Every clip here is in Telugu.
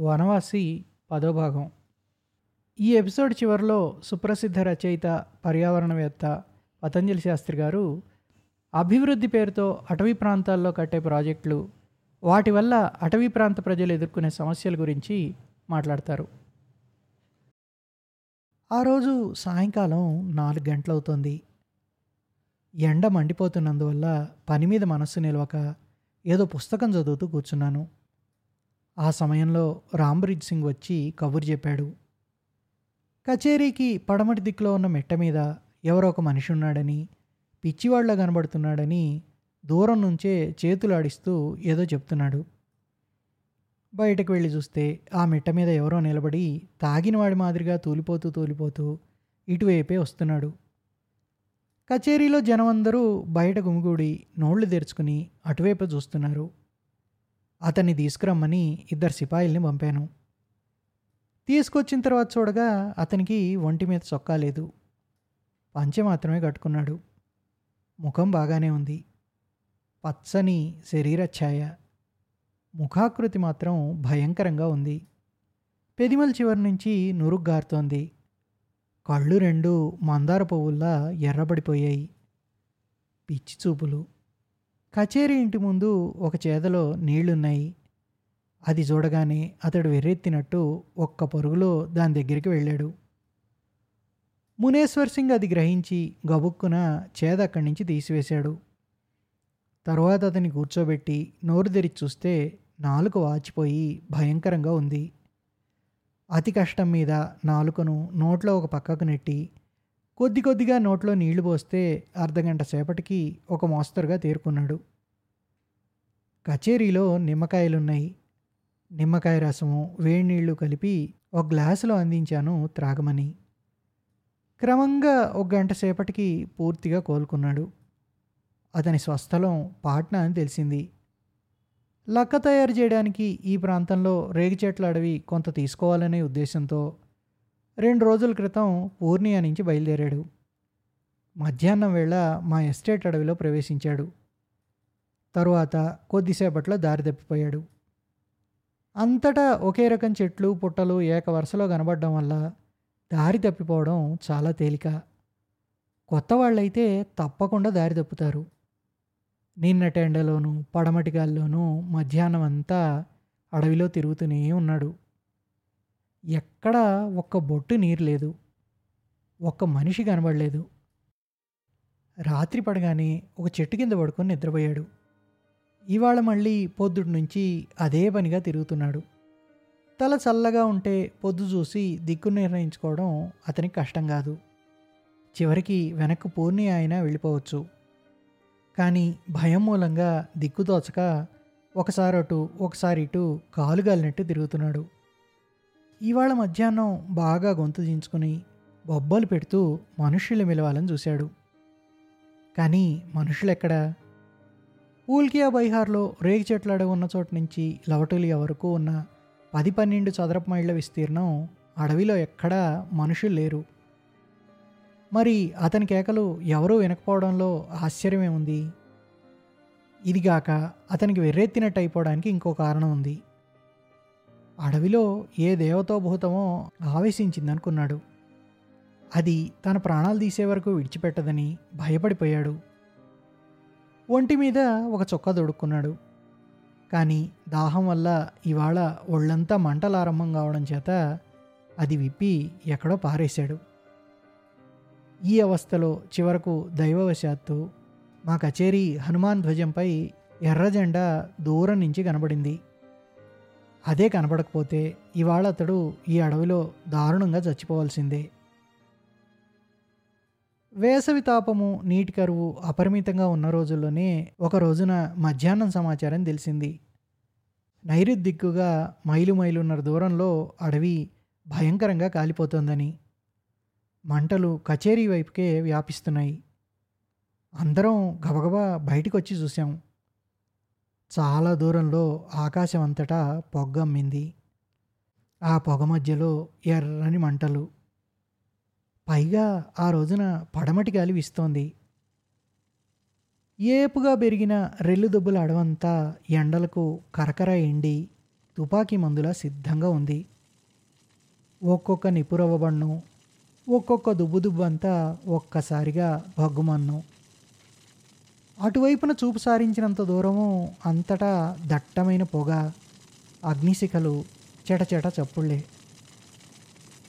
వనవాసి పదో భాగం. ఈ ఎపిసోడ్ చివరిలో సుప్రసిద్ధ రచయిత పర్యావరణవేత్త పతంజలి శాస్త్రి గారు అభివృద్ధి పేరుతో అటవీ ప్రాంతాల్లో కట్టే ప్రాజెక్టులు వాటి వల్ల అటవీ ప్రాంత ప్రజలు ఎదుర్కొనే సమస్యల గురించి మాట్లాడతారు. ఆ రోజు సాయంకాలం నాలుగు గంటలవుతోంది. ఎండ మండిపోతున్నందువల్ల పని మీద మనస్సు నిలవక ఏదో పుస్తకం చదువుతూ కూర్చున్నాను. ఆ సమయంలో రాంబ్రిడ్జ్ సింగ్ వచ్చి కబురు చెప్పాడు. కచేరీకి పడమటి దిక్కులో ఉన్న మెట్ట మీద ఎవరో ఒక మనిషి ఉన్నాడని పిచ్చివాళ్ళ కనబడుతున్నాడని దూరం నుంచే చేతులు ఆడిస్తూ ఏదో చెప్తున్నాడు. బయటకు వెళ్ళి చూస్తే ఆ మిట్ట మీద ఎవరో నిలబడి తాగినవాడి మాదిరిగా తూలిపోతూ తూలిపోతూ ఇటువైపే వస్తున్నాడు. కచేరీలో జనం అందరూ బయట గుమిగూడి నోళ్ళు తెరుచుకుని అటువైపు చూస్తున్నారు. అతన్ని తీసుకురమ్మని ఇద్దరు సిపాయిల్ని పంపాను. తీసుకొచ్చిన తర్వాత చూడగా అతనికి ఒంటి మీద చొక్కా లేదు. పంచె మాత్రమే కట్టుకున్నాడు. ముఖం బాగానే ఉంది. పచ్చని శరీర ఛాయ. ముఖాకృతి మాత్రం భయంకరంగా ఉంది. పెదిమల చివరి నుంచి నురుగ్గారుతోంది. కళ్ళు రెండు మందార పువ్వుల్లా ఎర్రబడిపోయాయి. పిచ్చి చూపులు. కచేరీ ఇంటి ముందు ఒక చేదలో నీళ్ళున్నాయి. అది చూడగానే అతడు వెర్రెత్తినట్టు ఒక్క పరుగులో దాని దగ్గరికి వెళ్ళాడు. మునేశ్వర్ సింగ్ అది గ్రహించి గబుక్కున చేద అక్కడి నుంచి తీసివేశాడు. తరువాత అతన్ని కూర్చోబెట్టి నోరు తెరిచి చూస్తే నాలుక వాచిపోయి భయంకరంగా ఉంది. అతి కష్టం మీద నాలుకను నోట్లో ఒక పక్కకు నెట్టి కొద్ది కొద్దిగా నోట్లో నీళ్ళు పోస్తే అర్ధగంట సేపటికి ఒక మోస్తరుగా తేరుకున్నాడు. కచేరీలో నిమ్మకాయలున్నాయి. నిమ్మకాయ రసము వేడి నీళ్ళు కలిపి ఒక గ్లాసులో అందించాను త్రాగమని. క్రమంగా ఒక గంట సేపటికి పూర్తిగా కోలుకున్నాడు. అతని స్వస్థలం పాట్నా అని తెలిసింది. లక్క తయారు చేయడానికి ఈ ప్రాంతంలో రేగి చెట్ల అడవి కొంత తీసుకోవాలనే ఉద్దేశంతో రెండు రోజుల క్రితం పూర్ణియా నుంచి బయలుదేరాడు. మధ్యాహ్నం వేళ మా ఎస్టేట్ అడవిలో ప్రవేశించాడు. తరువాత కొద్దిసేపట్లో దారి తప్పిపోయాడు. అంతటా ఒకే రకం చెట్లు పుట్టలు ఏక వరుసలో కనబడడం వల్ల దారి తప్పిపోవడం చాలా తేలిక. కొత్త వాళ్ళైతే తప్పకుండా దారి తప్పుతారు. నిన్నటి ఎండలోనూ పడమటి గాల్లోనూ మధ్యాహ్నం అంతా అడవిలో తిరుగుతూనే ఉన్నాడు. ఎక్కడ ఒక్క బొట్టు నీరు లేదు ఒక్క మనిషి కనబడలేదు. రాత్రి పడగానే ఒక చెట్టు కింద పడుకొని నిద్రపోయాడు. ఇవాళ మళ్ళీ పొద్దుటి నుంచి అదే పనిగా తిరుగుతున్నాడు. తల చల్లగా ఉంటే పొద్దు చూసి దిక్కు నిర్ణయించుకోవడం అతనికి కష్టం కాదు. చివరికి వెనక్కు పూర్ణి ఆయన వెళ్ళిపోవచ్చు. కానీ భయం మూలంగా దిక్కు తోచక ఒకసారి అటు ఒకసారి ఇటు కాలుగాలినట్టు తిరుగుతున్నాడు. ఇవాళ మధ్యాహ్నం బాగా గొంతు దించుకుని బొబ్బలు పెడుతూ మనుషులు మిలవాలని చూశాడు. కానీ మనుషులెక్కడా? ఊల్కియా బైహార్లో రేగి చెట్ల అడవి ఉన్న చోటు నుంచి లవటులియా వరకు ఉన్న పది పన్నెండు చదరపు మైళ్ళ విస్తీర్ణం అడవిలో ఎక్కడా మనుషులు లేరు. మరి అతని కేకలు ఎవరూ వినకపోవడంలో ఆశ్చర్యమే ఉంది ఇదిగాక అతనికి వెర్రెత్తినట్టు అయిపోవడానికి ఇంకో కారణం ఉంది. అడవిలో ఏ దేవతోభూతమో ఆవేశించిందనుకున్నాడు. అది తన ప్రాణాలు తీసే వరకు విడిచిపెట్టదని భయపడిపోయాడు. ఒంటి మీద ఒక చొక్కా దొడుక్కున్నాడు. కానీ దాహం వల్ల ఇవాళ ఒళ్ళంతా మంటలారంభం కావడం చేత అది విప్పి ఎక్కడో పారేశాడు. ఈ అవస్థలో చివరకు దైవవశాత్తు మా కచేరీ హనుమాన్ ధ్వజంపై ఎర్ర జెండా దూరం నుంచి కనబడింది. అదే కనబడకపోతే ఇవాళ అతడు ఈ అడవిలో దారుణంగా చచ్చిపోవాల్సిందే. వేసవి తాపము నీటి కరువు అపరిమితంగా ఉన్న రోజుల్లోనే ఒక రోజున మధ్యాహ్నం సమాచారం తెలిసింది. నైరుద్దిక్కుగా మైలు మైలున్నర దూరంలో అడవి భయంకరంగా కాలిపోతోందని. మంటలు కచేరీ వైపుకే వ్యాపిస్తున్నాయి. అందరం గబగబా బయటకొచ్చి చూసాం చాలా దూరంలో ఆకాశం అంతటా పొగ్గమ్మింది ఆ పొగ మధ్యలో ఎర్రని మంటలు. పైగా ఆ రోజున పడమటి గాలి వీస్తోంది. ఏపుగా పెరిగిన రెల్లు దుబ్బుల అడవంతా ఎండలకు కరకర ఎండి తుపాకీ మందులా సిద్ధంగా ఉంది. ఒక్కొక్క నిపురవ్వబన్ను ఒక్కొక్క దుబ్బు దుబ్బు అంతా ఒక్కసారిగా భగ్గుమన్ను. అటువైపున చూపు సారించినంత దూరము అంతటా దట్టమైన పొగ అగ్నిశిఖలు చెటచెట చప్పుళ్ళే.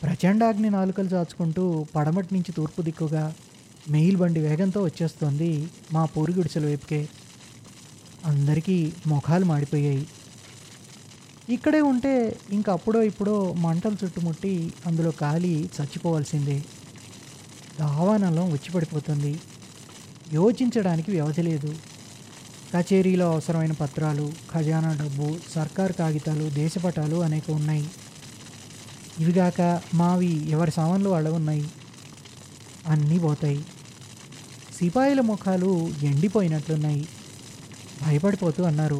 ప్రచండాగ్ని నాలుకలు చాచుకుంటూ పడమటి నుంచి తూర్పు దిక్కుగా మెయిల్ బండి వేగంతో వచ్చేస్తోంది మా పూరి గుడిసెల వైపుకే. అందరికీ ముఖాలు మాడిపోయాయి. ఇక్కడే ఉంటే ఇంక అప్పుడో ఇప్పుడో మంటలు చుట్టుముట్టి అందులో కాలి చచ్చిపోవాల్సిందే. దావానలం వచ్చి పడిపోతుంది. యోచించడానికి వ్యవధి లేదు. కచేరీలో అవసరమైన పత్రాలు ఖజానా డబ్బు సర్కార్ కాగితాలు దేశపటాలు అనేక ఉన్నాయి. ఇవిగాక మావి ఎవరి సామాన్లు వాళ్ళ ఉన్నాయి అన్నీ పోతాయి. సిపాయిల ముఖాలు ఎండిపోయినట్లున్నాయి. భయపడిపోతూ అన్నారు.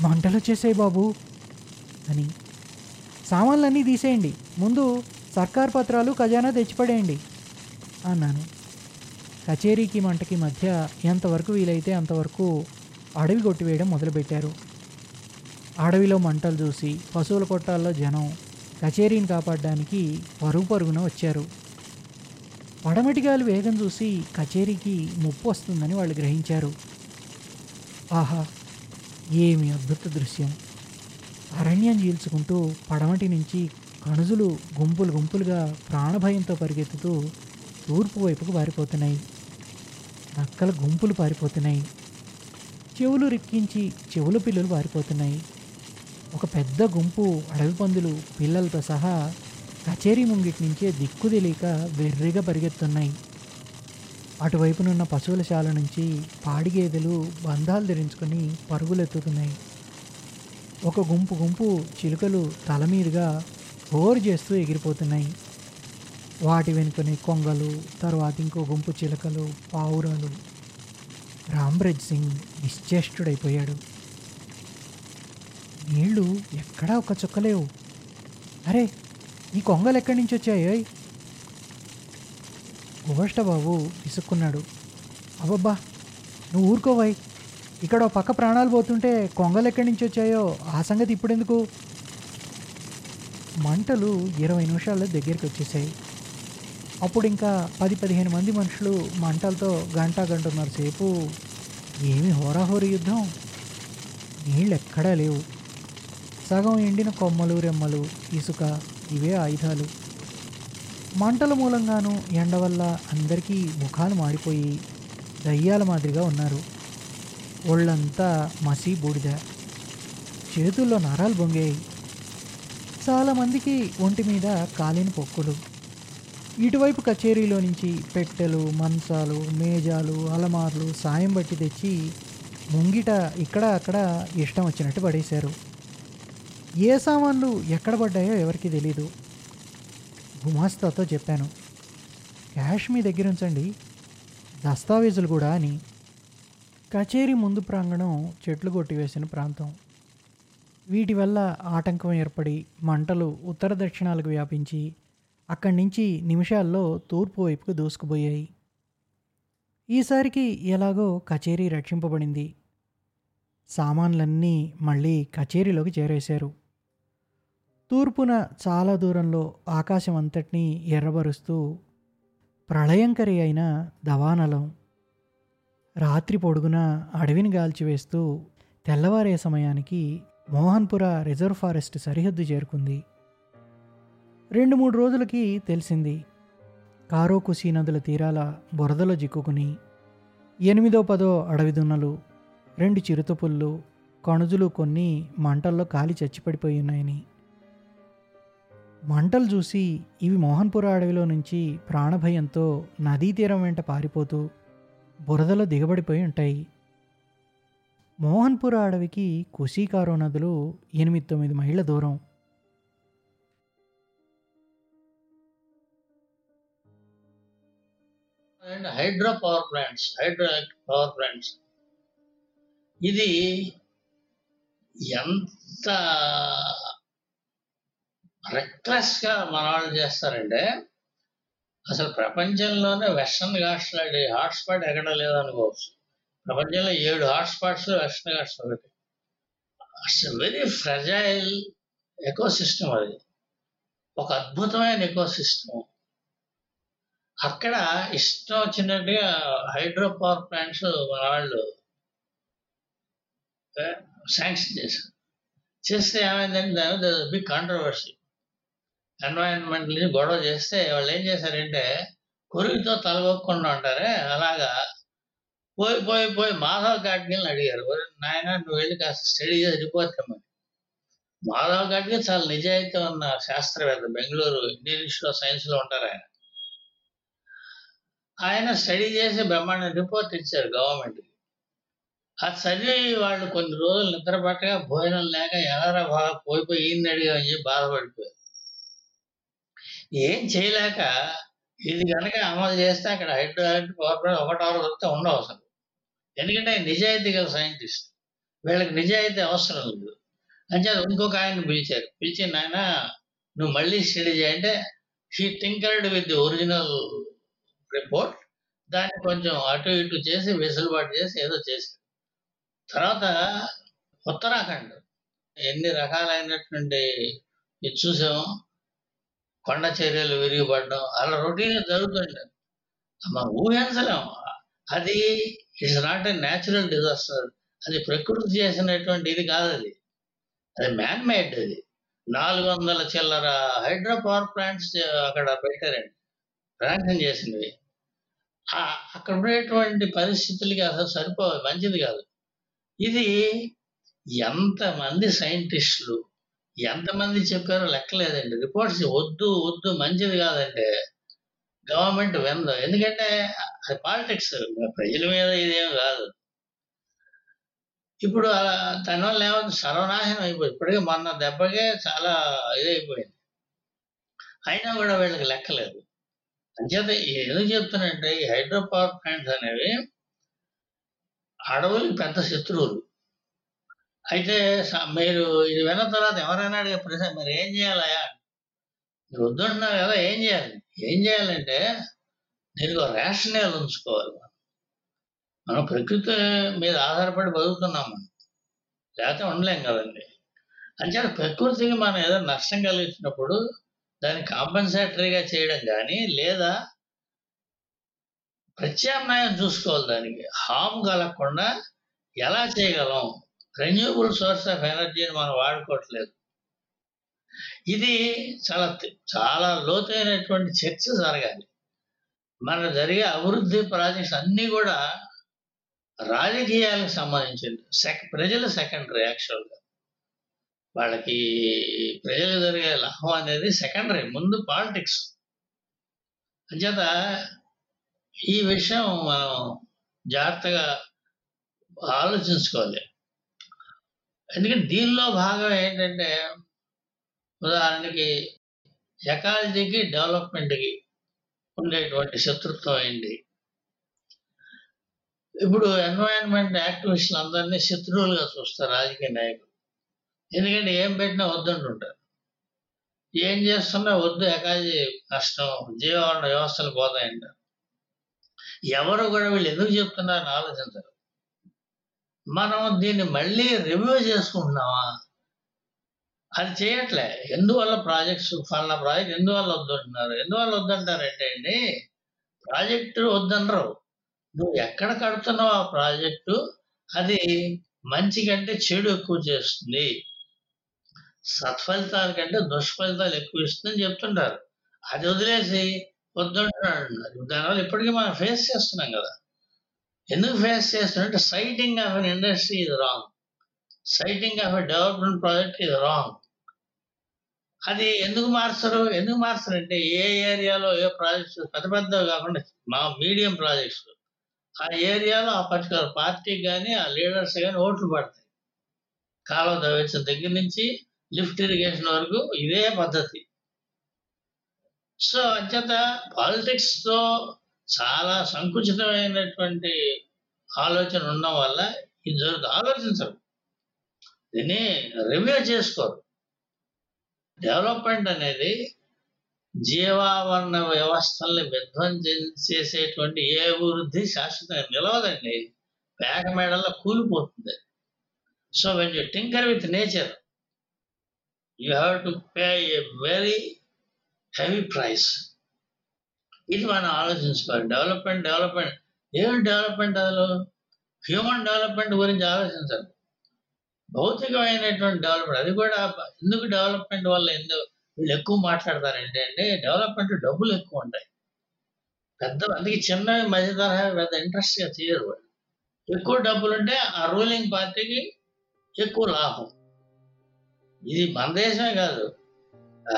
మంటలు వచ్చేసాయి బాబు! అని. సామాన్లన్నీ తీసేయండి. ముందు సర్కార్ పత్రాలు ఖజానా తెచ్చిపడేయండి. అన్నాను. కచేరీకి మంటకి మధ్య ఎంతవరకు వీలైతే అంతవరకు అడవి కొట్టివేయడం మొదలుపెట్టారు. అడవిలో మంటలు చూసి పశువుల కొట్టాల్లో జనం కచేరీని కాపాడడానికి పరుగు పరుగున వచ్చారు. పడమటి గాలి వేగం చూసి కచేరీకి ముప్పు వస్తుందని వాళ్ళు గ్రహించారు. ఆహా ఏమి అద్భుత దృశ్యం. అరణ్యం చీల్చుకుంటూ పడమటి నుంచి కణుజులు గుంపులు గుంపులుగా ప్రాణభయంతో పరిగెత్తుతూ తూర్పు వైపుకు పారిపోతున్నాయి నక్కల గుంపులు పారిపోతున్నాయి. చెవులు రిక్కించి చెవుల పిల్లలు పారిపోతున్నాయి. ఒక పెద్ద గుంపు అడవి పందులు పిల్లలతో సహా కచేరీ ముంగిటి నుంచే దిక్కు తెలియక వెర్రిగా పరిగెత్తున్నాయి. అటువైపునున్న పశువుల శాల నుంచి పాడి గేదెలు బంధాలు ధరించుకొని పరుగులెత్తుతున్నాయి. ఒక గుంపు గుంపు చిలుకలు తల మీదుగా హోరు చేస్తూ ఎగిరిపోతున్నాయి. వాటి వెనుకనే కొంగలు తర్వాత ఇంకో గుంపు చిలుకలు పావురాలు. రామ్బ్రెడ్ సింగ్ నిశ్చేష్టుడైపోయాడు. నీళ్ళు ఎక్కడా ఒక చుక్కలేవు అరే ఈ కొంగలు ఎక్కడి నుంచి వచ్చాయి? గోష్టబాబు విసుక్కున్నాడు. అబ్బబ్బా నువ్వు ఊరుకోవాయి ఇక్కడ ఓ పక్క ప్రాణాలు పోతుంటే కొంగలు ఎక్కడి నుంచి వచ్చాయో ఆ సంగతి ఇప్పుడెందుకు? మంటలు ఇరవై నిమిషాల్లో దగ్గరికి వచ్చేసాయి అప్పుడు ఇంకా పది పదిహేను మంది మనుషులు మంటలతో గంట గంటన్నర సేపు ఏమి హోరాహోరీ యుద్ధం? నీళ్ళు ఎక్కడా లేవు. సగం ఎండిన కొమ్మలు రెమ్మలు ఇసుక ఇవే ఆయుధాలు. మంటల మూలంగాను ఎండ వల్ల అందరికీ ముఖాలు మాడిపోయి దయ్యాల మాదిరిగా ఉన్నారు. ఒళ్ళంతా మసి బూడిద. చేతుల్లో నరాలు బొంగాయి. చాలామందికి ఒంటి మీద కాలిన పొక్కులు. ఇటువైపు కచేరీలో నుంచి పెట్టెలు మంచాలు మేజాలు అలమార్లు సాయం బట్టి తెచ్చి ముంగిట ఇక్కడ అక్కడ ఇష్టం వచ్చినట్టు పడేశారు. ఏ సామాన్లు ఎక్కడ పడ్డాయో ఎవరికి తెలీదు. గుమాస్తాతో చెప్పాను. క్యాష్ మీ దగ్గర ఉంచండి. దస్తావేజులు కూడా అని. కచేరీ ముందు ప్రాంగణం చెట్లు కొట్టివేసిన ప్రాంతం. వీటి వల్ల ఆటంకం ఏర్పడి మంటలు ఉత్తర దక్షిణాలకు వ్యాపించి అక్కడి నుంచి నిమిషాల్లో తూర్పు వైపుకు దూసుకుపోయాయి. ఈసారికి ఎలాగో కచేరీ రక్షింపబడింది. సామాన్లన్నీ మళ్ళీ కచేరీలోకి చేరేశారు. తూర్పున చాలా దూరంలో ఆకాశం అంతటినీ ఎర్రబరుస్తూ ప్రళయంకరి అయిన దవానలం రాత్రి పొడుగున అడవిని గాల్చివేస్తూ తెల్లవారే సమయానికి మోహన్పుర రిజర్వ్ ఫారెస్ట్ సరిహద్దు చేరుకుంది. రెండు మూడు రోజులకి తెలిసింది. కారోకుసీ నదుల తీరాల బురదలో చిక్కుకుని ఎనిమిదో పదో అడవిదున్నలు రెండు చిరుతపుళ్ళు కణుజులు కొన్ని మంటల్లో కాలి చచ్చిపడిపోయి ఉన్నాయని. మంటలు చూసి ఇవి మోహన్పుర అడవిలో నుంచి ప్రాణభయంతో నదీ తీరం వెంట పారిపోతూ బురదలో దిగబడిపోయి ఉంటాయి. మోహన్పుర అడవికి కుషీకారో నదులు ఎనిమిది తొమ్మిది మైళ్ళ దూరం. And hydro power plants hydro power plants. ఇది ఎంత రెక్లెస్గా మన వాళ్ళు చేస్తారంటే అసలు ప్రపంచంలోనే వెస్టర్న్ ఘాట్స్ లాంటి హాట్స్పాట్ ఎక్కడ లేదనుకోవచ్చు. ప్రపంచంలో ఏడు హాట్స్పాట్స్ వెస్టర్న్ ఘాట్స్ ఒకటి. వెరీ ఫ్రెజైల్ ఎకోసిస్టమ్ అది. ఒక అద్భుతమైన ఎకోసిస్టమ్ అక్కడ ఇష్టం వచ్చినట్టుగా హైడ్రో పవర్ ప్లాంట్స్ మన వాళ్ళు శాంక్షన్ చేశారు. చేస్తే ఏమైందంటే దాని బిగ్ కాంట్రవర్సీ ఎన్వైరన్మెంట్ గొడవ చేస్తే వాళ్ళు ఏం చేశారంటే కొరికితో తలగొక్కకుండా ఉంటారే అలాగా పోయి పోయి పోయి మాధవ్ గాడ్గిల్ని అడిగారు. నాయన నువ్వు వెళ్ళి కాస్త స్టడీ చేసి రిపోర్ట్ ఇమ్మని మాధవ్ గాడ్గిల్ చాలా నిజాయితీ ఉన్న శాస్త్రవేత్త బెంగళూరు ఇండియన్ ఇన్స్టిట్యూట్ ఆఫ్ సైన్స్లో ఉంటారు ఆయన. ఆయన స్టడీ చేసి బ్రహ్మాండ రిపోర్ట్ ఇచ్చారు గవర్నమెంట్కి చదివి వాళ్ళు కొన్ని రోజులు నిద్రపట్టగా భోజనం లేక ఎలారా బాగా పోయిపోయి పోయి అడిగా అని చెప్పి బాధపడిపోయారు. ఏం చేయలేక ఇది కనుక అమలు చేస్తే అక్కడ హైడ్రో ఎలక్ట్రిక్ పవర్ ప్లాంట్ ఒకటో వస్తే ఉండవు అసలు. ఎందుకంటే ఆయన నిజాయితీ గల సైంటిస్ట్. వీళ్ళకి నిజాయితీ అవసరం లేదు. అంటే ఇంకొక ఆయన పిలిచారు. పిలిచి నాయన నువ్వు మళ్ళీ స్టడీ చేయంటే he tinkered with the original report దాన్ని కొంచెం అటు ఇటు చేసి వెసులుబాటు చేసి ఏదో చేశారు. తర్వాత ఉత్తరాఖండ్ ఎన్ని రకాలైనటువంటి ఇది చూసాం కొండ చర్యలు విరిగిపడడం అలా రొటీన్ జరుగుతుంది మనం ఊహించలేము. అది it's not a natural disaster. అది ప్రకృతి చేసినటువంటి ఇది కాదు అది. అది మ్యాన్ మేడ్ అది. నాలుగు వందల చిల్లర హైడ్రో పవర్ ప్లాంట్స్ అక్కడ పెట్టారండి. ప్రాంతం చేసినవి. అక్కడ ఉండేటువంటి పరిస్థితులకి అసలు సరిపో మంచిది కాదు. ఇది ఎంతమంది సైంటిస్టులు ఎంతమంది చెప్పారో లెక్కలేదండి. రిపోర్ట్స్ వద్దు వద్దు మంచిది కాదంటే గవర్నమెంట్ విందు ఎందుకంటే అది పాలిటిక్స్. ప్రజల మీద ఇదేం కాదు. ఇప్పుడు అలా వల్ల ఏమైంది? సర్వనాశనం అయిపోయింది. ఇప్పటికే మొన్న దెబ్బకే చాలా ఇదైపోయింది. అయినా కూడా వీళ్ళకి లెక్కలేదు. అంచేత ఎందుకు చెప్తున్నానంటే ఈ హైడ్రో పవర్ ప్లాంట్స్ అనేవి అడవులు పెద్ద శత్రువులు. అయితే మీరు ఇది విన్న తర్వాత ఎవరైనా అడిగే ప్రశ్న మీరు ఏం చేయాలయా మీరు వద్దంటున్నారు కదా ఏం చేయాలి? ఏం చేయాలంటే దీనికి ఒక రేషనల్ ఉంచుకోవాలి మనం. మనం ప్రకృతి మీద ఆధారపడి బతుకుతున్నాం మనం. లేకపోతే ఉండలేం కదండి. అంచేత ప్రకృతికి మనం ఏదో నష్టం కలిగించినప్పుడు దాన్ని కాంపన్సేటరీగా చేయడం కానీ లేదా ప్రత్యామ్నాయం చూసుకోవాలి దానికి. హామ్ కలగకుండా ఎలా చేయగలం? రెన్యూబుల్ సోర్స్ ఆఫ్ ఎనర్జీని మనం వాడుకోవట్లేదు. ఇది చాలా చాలా లోతైనటువంటి చర్చ జరగాలి. మన జరిగే అభివృద్ధి ప్రాజెక్ట్స్ అన్నీ కూడా రాజకీయాలకు సంబంధించింది. సెక ప్రజలు సెకండరీ యాక్చువల్గా వాళ్ళకి ప్రజలు జరిగే లాభం అనేది సెకండరీ ముందు పాలిటిక్స్ అంచేత ఈ విషయం మనం జాగ్రత్తగా ఆలోచించుకోవాలి. ఎందుకంటే దీనిలో భాగం ఏంటంటే ఉదాహరణకి ఎకాలజీకి డెవలప్మెంట్కి ఉండేటువంటి శత్రుత్వం ఏంటి? ఇప్పుడు ఎన్వైరన్మెంట్ యాక్టివిస్టులు అందరినీ శత్రువులుగా చూస్తారు రాజకీయ నాయకులు. ఎందుకంటే ఏం పెట్టినా వద్దంటుంటారు ఏం చేస్తున్నా వద్దు ఎకాజీ కష్టం జీవన వ్యవస్థలు పోతాయంట. ఎవరు కూడా వీళ్ళు ఎందుకు చెప్తున్నారని ఆలోచించరు. మనం దీన్ని మళ్ళీ రివ్యూ చేసుకుంటున్నామా? అది చేయట్లే. ఎందువల్ల ప్రాజెక్ట్స్ ఫలానా ప్రాజెక్ట్ ఎందువల్ల వద్దంటున్నారు ఎందువల్ల వద్దంటారంటే అండి ప్రాజెక్టు వద్దనరు. నువ్వు ఎక్కడ కడుతున్నావు ఆ ప్రాజెక్టు అది మంచి కంటే చెడు ఎక్కువ చేస్తుంది. సత్ఫలితాల కంటే దుష్ఫలితాలు ఎక్కువ ఇస్తుందని చెప్తుంటారు. అది వదిలేసి వద్దంటున్నాడు. దానివల్ల ఇప్పటికీ మనం ఫేస్ చేస్తున్నాం కదా. ఎందుకు ఫేస్ చేస్తున్నామంటే సైటింగ్ ఆఫ్ అన్ ఇండస్ట్రీ ఇది wrong siting of a development project ఇది రాంగ్ అది ఎందుకు మార్చరు? ఎందుకు మార్చరు అంటే ఏ ఏరియాలో ఏ ప్రాజెక్ట్స్ పెద్ద పెద్దవి కాకుండా మా మీడియం ప్రాజెక్ట్స్ ఆ ఏరియాలో ఆ పర్టికులర్ పార్టీకి కానీ ఆ లీడర్స్ కానీ ఓట్లు పడతాయి. కాలువ తవ్వించిన దగ్గర నుంచి లిఫ్ట్ ఇరిగేషన్ వరకు ఇదే పద్ధతి. సో అంచేత పాలిటిక్స్తో చాలా సంకుచితమైనటువంటి ఆలోచన ఉండడం వల్ల ఇది జరుగుతుంది ఆలోచించరు. దీన్ని రివ్యూ చేసుకోరు. డెవలప్మెంట్ అనేది జీవావరణ వ్యవస్థల్ని విధ్వంసం చేసేటువంటి ఏ అభివృద్ధి శాశ్వతంగా నిలవదండి. పేక మేడల్లో కూలిపోతుంది. So when you tinker with nature you have to pay a very heavy price ఇది మనం ఆలోచించుకోవాలి. డెవలప్మెంట్ డెవలప్మెంట్ ఏం డెవలప్మెంట్ అసలు హ్యూమన్ డెవలప్మెంట్ గురించి ఆలోచించాలి. భౌతికమైనటువంటి డెవలప్మెంట్ అది కూడా ఎందుకు డెవలప్మెంట్ వల్ల ఎందుకు వీళ్ళు ఎక్కువ మాట్లాడతారు ఏంటంటే డెవలప్మెంట్ డబ్బులు ఎక్కువ ఉంటాయి. పెద్ద అందుకే చిన్నవి మధ్య తరహా పెద్ద ఇంట్రెస్ట్గా చేయరు వాళ్ళు. ఎక్కువ డబ్బులు ఉంటే ఆ రూలింగ్ పార్టీకి ఎక్కువ లాభం. ఇది మన దేశమే కాదు.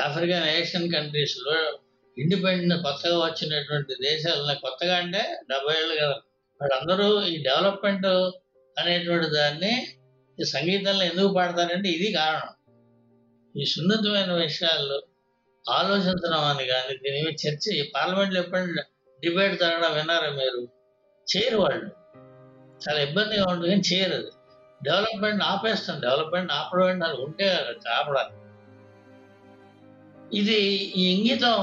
ఆఫ్రికన్ ఏషియన్ కంట్రీస్లో ఇండిపెండెంట్ కొత్తగా వచ్చినటువంటి దేశాలను కొత్తగా అంటే డెబ్బై ఏళ్ళు కదా. వాళ్ళందరూ ఈ డెవలప్మెంట్ అనేటువంటి దాన్ని ఈ సంగీతంలో ఎందుకు పాడతారంటే ఇది కారణం. ఈ సున్నితమైన విషయాలు ఆలోచించడం అని కానీ దీని మీద చర్చ ఈ పార్లమెంట్లో ఎప్పుడైనా డిబేట్ జరగడం విన్నారా మీరు? చేయరు వాళ్ళు. చాలా ఇబ్బందిగా ఉంటుంది కానీ చేయరు అది. డెవలప్మెంట్ ఆపేస్తాం డెవలప్మెంట్ ఆపడం అంటే అది ఉంటే ఆపడాలి ఇది ఈ ఇంగితం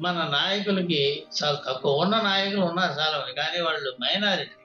మన నాయకులకి చాలా తక్కువ. ఉన్న నాయకులు ఉన్నారు చాలా కానీ వాళ్ళు మైనారిటీ.